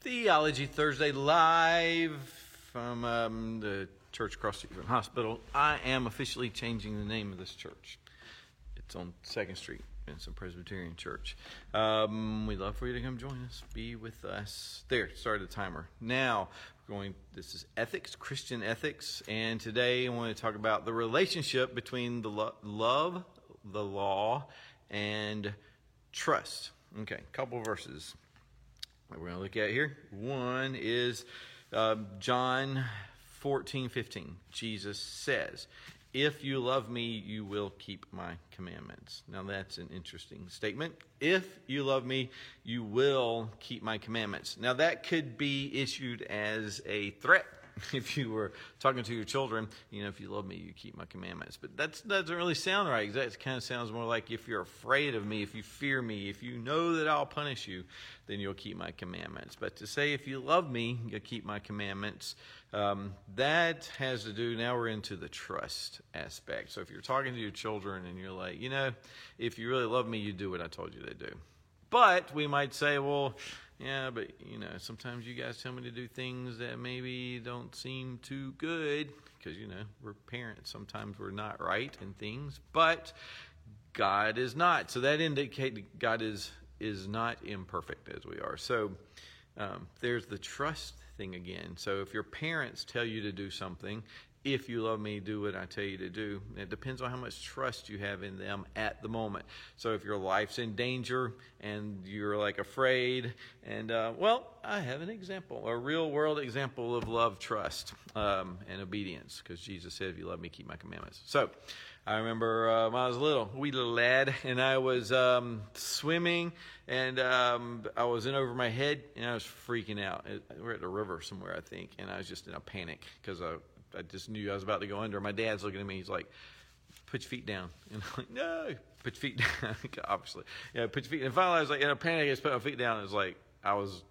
Theology Thursday live from um, the church across the hospital. I am officially changing the name of this church. It's on Second Street. It's a Presbyterian church. Um, we'd love for you to come join us. Be with us. There, started the timer. Now, going. This is ethics, Christian ethics, and today I want to talk about the relationship between the lo- love, the law, and trust. Okay, couple verses we're going to look at here. One is uh, John 14, 15. Jesus says, If you love me, you will keep my commandments. Now, that's an interesting statement. If you love me, you will keep my commandments. Now, that could be issued as a threat if you were talking to your children, you know, if you love me, you keep my commandments. But that doesn't really sound right. That kind of sounds more like if you're afraid of me, if you fear me, if you know that I'll punish you, then you'll keep my commandments. But to say if you love me, you'll keep my commandments, um, that has to do, now we're into the trust aspect. So if you're talking to your children and you're like, you know, if you really love me, you do what I told you to do. But we might say, well, yeah, but you know, sometimes you guys tell me to do things that maybe don't seem too good because you know we're parents. Sometimes we're not right in things, but God is not. So that indicates God is is not imperfect as we are. So um, there's the trust thing again. So if your parents tell you to do something if you love me, do what I tell you to do. It depends on how much trust you have in them at the moment. So if your life's in danger and you're like afraid, and uh, well, I have an example, a real world example of love, trust, um, and obedience, because Jesus said, "If you love me, keep my commandments." So. I remember uh, when I was little, wee little lad, and I was um, swimming, and um, I was in over my head, and I was freaking out. We're at the river somewhere, I think, and I was just in a panic because I I just knew I was about to go under. My dad's looking at me. He's like, "Put your feet down." And I'm like, "No, put your feet down." Obviously, yeah, put your feet. And finally, I was like, in a panic, I just put my feet down. It was like I was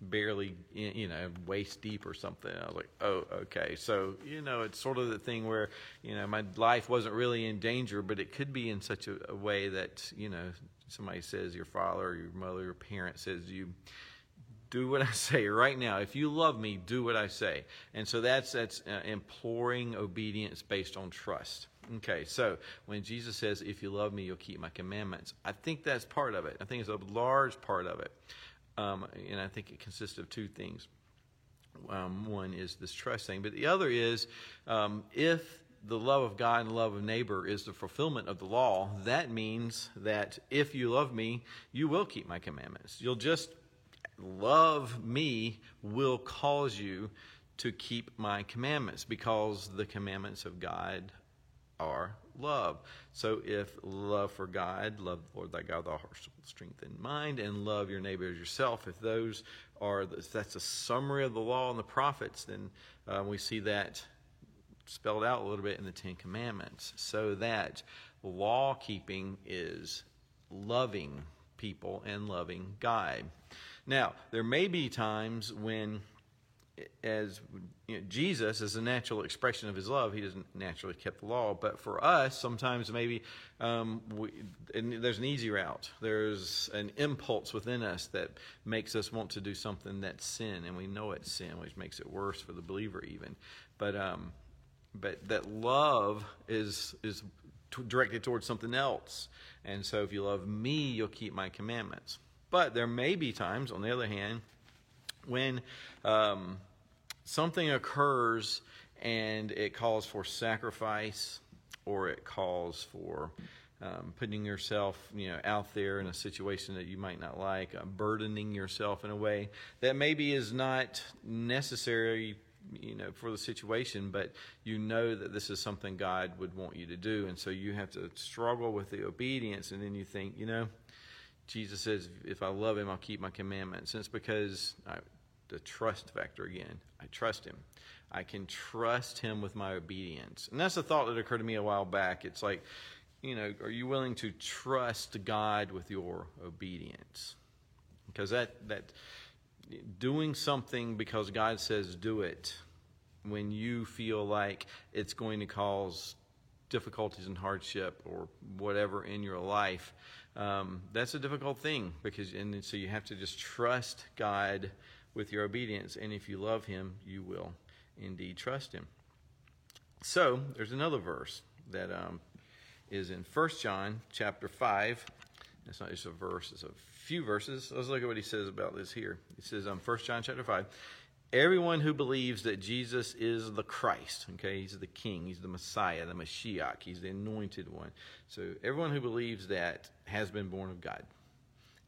barely, you know, waist deep or something. I was like, "Oh, okay." So you know, it's sort of the thing where you know my life wasn't really in danger, but it could be in such a, a way that you know somebody says your father, or your mother, your parent says you do what I say right now. If you love me, do what I say. And so that's that's uh, imploring obedience based on trust. Okay, so when Jesus says, "If you love me, you'll keep my commandments," I think that's part of it. I think it's a large part of it, um, and I think it consists of two things. Um, one is this trust thing, but the other is um, if the love of God and love of neighbor is the fulfillment of the law, that means that if you love me, you will keep my commandments. You'll just love me will cause you to keep my commandments because the commandments of God are love. So if love for God, love the Lord thy God, thy heart, strength, and mind, and love your neighbor as yourself, if those are, that's a summary of the law and the prophets, then uh, we see that spelled out a little bit in the Ten Commandments. So that law keeping is loving people and loving God. Now, there may be times when, as you know, Jesus is a natural expression of his love, he doesn't naturally keep the law. But for us, sometimes maybe um, we, there's an easy route. There's an impulse within us that makes us want to do something that's sin, and we know it's sin, which makes it worse for the believer even. But um, but that love is is directed towards something else. And so, if you love me, you'll keep my commandments. But there may be times, on the other hand, when um, something occurs and it calls for sacrifice or it calls for um, putting yourself you know out there in a situation that you might not like uh, burdening yourself in a way that maybe is not necessary you know for the situation but you know that this is something god would want you to do. And so you have to struggle with the obedience and then you think you know Jesus says, if I love him, I'll keep my commandments. And it's because I, the trust factor again. I trust him. I can trust him with my obedience. And that's a thought that occurred to me a while back. It's like, you know, are you willing to trust God with your obedience? Because that, that doing something because God says do it when you feel like it's going to cause difficulties and hardship or whatever in your life, um, that's a difficult thing because, and so you have to just trust God with your obedience. And if you love him, you will indeed trust him. So there's another verse that um, is in 1 John chapter 5. It's not just a verse, it's a few verses. Let's look at what he says about this here. He says um, 1 John chapter 5. Everyone who believes that Jesus is the Christ, okay, he's the King, he's the Messiah, the Mashiach, he's the anointed one. So everyone who believes that has been born of God.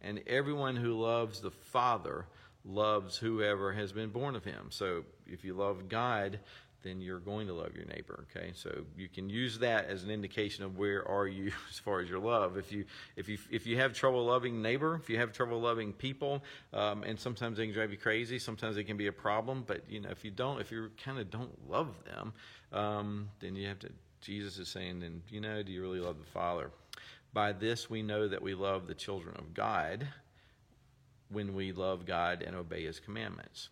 And everyone who loves the Father loves whoever has been born of him. So if you love God, then you're going to love your neighbor okay? So you can use that as an indication of where are you as far as your love. If you if you if you have trouble loving neighbor if you have trouble loving people um, and sometimes they can drive you crazy sometimes they can be a problem but you know if you don't if you kind of don't love them um, then you have to jesus is saying then you know do you really love the father? By this we know that we love the children of god when we love god and obey his commandments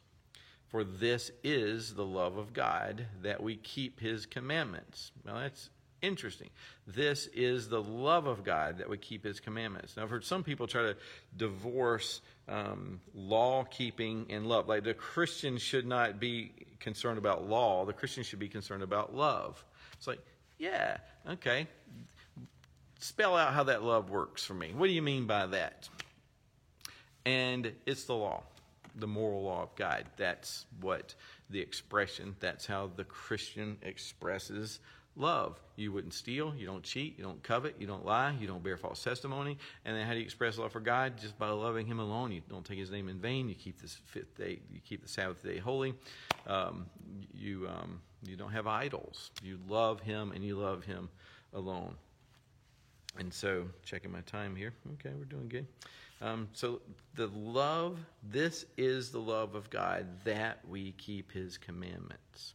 for this is the love of God, that we keep his commandments. Well, that's interesting. This is the love of God, that we keep his commandments. Now, I've heard some people try to divorce um, law keeping and love. Like the Christian should not be concerned about law, the Christian should be concerned about love. It's like, yeah, okay. Spell out how that love works for me. What do you mean by that? And it's the law the moral law of God. That's what the expression, that's how the Christian expresses love. You wouldn't steal, you don't cheat, you don't covet, you don't lie, you don't bear false testimony. And then how do you express love for God? Just by loving Him alone. You don't take His name in vain. You keep this fifth day, you keep the Sabbath day holy. Um, you um, you don't have idols. You love Him and you love Him alone. And so, checking my time here. Okay, we're doing good. Um, so the love, this is the love of God that we keep His commandments,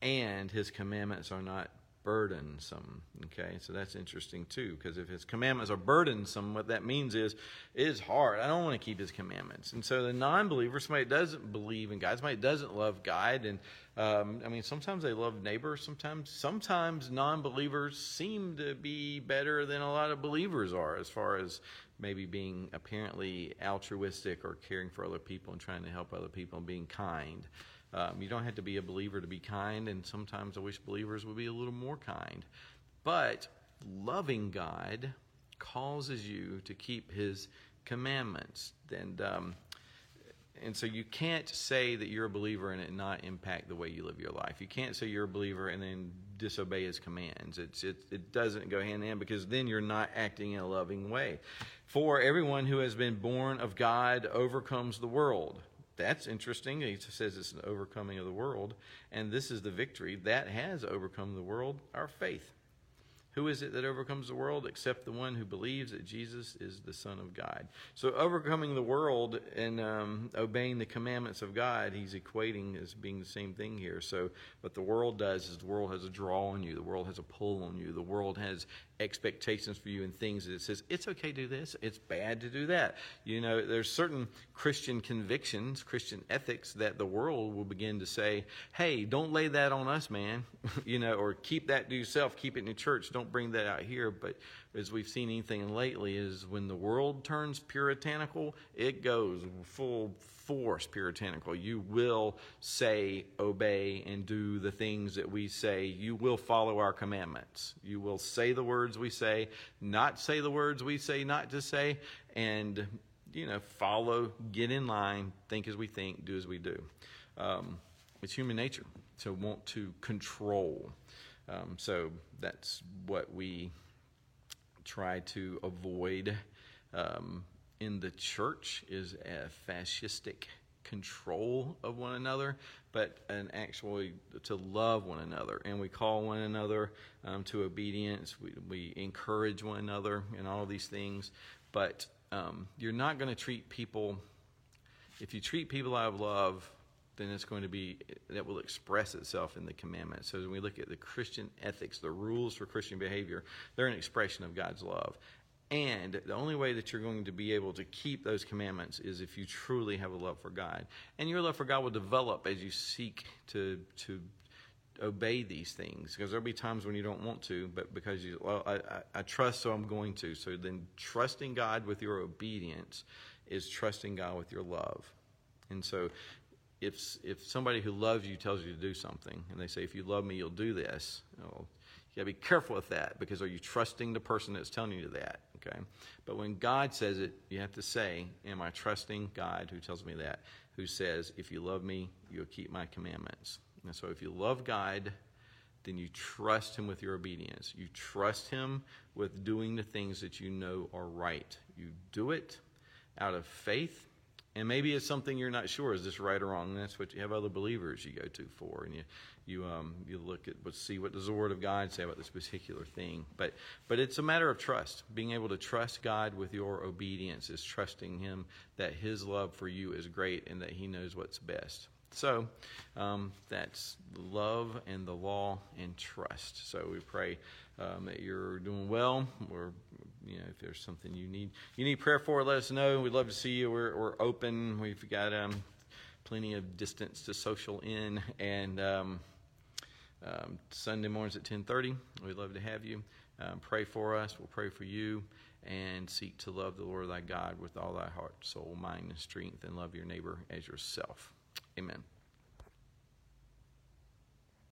and His commandments are not burdensome. Okay, so that's interesting too, because if his commandments are burdensome, what that means is it is hard. I don't want to keep his commandments. And so the non believer, somebody doesn't believe in God, somebody doesn't love God, and um, I mean, sometimes they love neighbors. Sometimes, sometimes non believers seem to be better than a lot of believers are as far as maybe being apparently altruistic or caring for other people and trying to help other people and being kind. Um, you don't have to be a believer to be kind, and sometimes I wish believers would be a little more kind. But loving God causes you to keep His commandments. And um, and so you can't say that you're a believer and it not impact the way you live your life. You can't say you're a believer and then disobey his commands. It's, it, it doesn't go hand in hand because then you're not acting in a loving way. For everyone who has been born of God overcomes the world. That's interesting. He says it's an overcoming of the world. And this is the victory that has overcome the world, our faith. Who is it that overcomes the world except the one who believes that Jesus is the Son of God? So, overcoming the world and um, obeying the commandments of God, he's equating as being the same thing here. So, what the world does is the world has a draw on you, the world has a pull on you, the world has expectations for you and things that it says it's okay to do this, it's bad to do that. You know, there's certain Christian convictions, Christian ethics that the world will begin to say, hey, don't lay that on us, man, you know, or keep that to yourself, keep it in the church, don't bring that out here. But as we've seen anything lately, is when the world turns puritanical, it goes full force puritanical. You will say, obey, and do the things that we say. You will follow our commandments. You will say the words we say, not say the words we say not to say, and you know, follow, get in line, think as we think, do as we do. Um, it's human nature to want to control. Um, so that's what we try to avoid. Um, in the church is a fascistic control of one another, but an actually to love one another. And we call one another um, to obedience. We, we encourage one another and all these things. But um, you're not going to treat people, if you treat people out of love, then it's going to be, that will express itself in the commandments. So when we look at the Christian ethics, the rules for Christian behavior, they're an expression of God's love. And the only way that you're going to be able to keep those commandments is if you truly have a love for God. And your love for God will develop as you seek to, to obey these things. Because there'll be times when you don't want to, but because you, well, I, I, I trust, so I'm going to. So then trusting God with your obedience is trusting God with your love. And so, if if somebody who loves you tells you to do something, and they say, "If you love me, you'll do this," you gotta be careful with that because are you trusting the person that's telling you that? Okay. But when God says it, you have to say, "Am I trusting God who tells me that? Who says, if you love me, you'll keep my commandments?" And so, if you love God, then you trust Him with your obedience. You trust Him with doing the things that you know are right. You do it out of faith. And maybe it's something you're not sure is this right or wrong. And that's what you have other believers you go to for, and you you um, you look at what see what does the Word of God say about this particular thing. But but it's a matter of trust. Being able to trust God with your obedience is trusting Him that His love for you is great and that He knows what's best. So um, that's love and the law and trust. So we pray um, that you're doing well. Or you know, if there's something you need you need prayer for, let us know. We'd love to see you. We're, we're open. We've got um, plenty of distance to social in and. Um, um, Sunday mornings at 10:30. We'd love to have you. Um, pray for us. We'll pray for you, and seek to love the Lord thy God with all thy heart, soul, mind, and strength, and love your neighbor as yourself. Amen.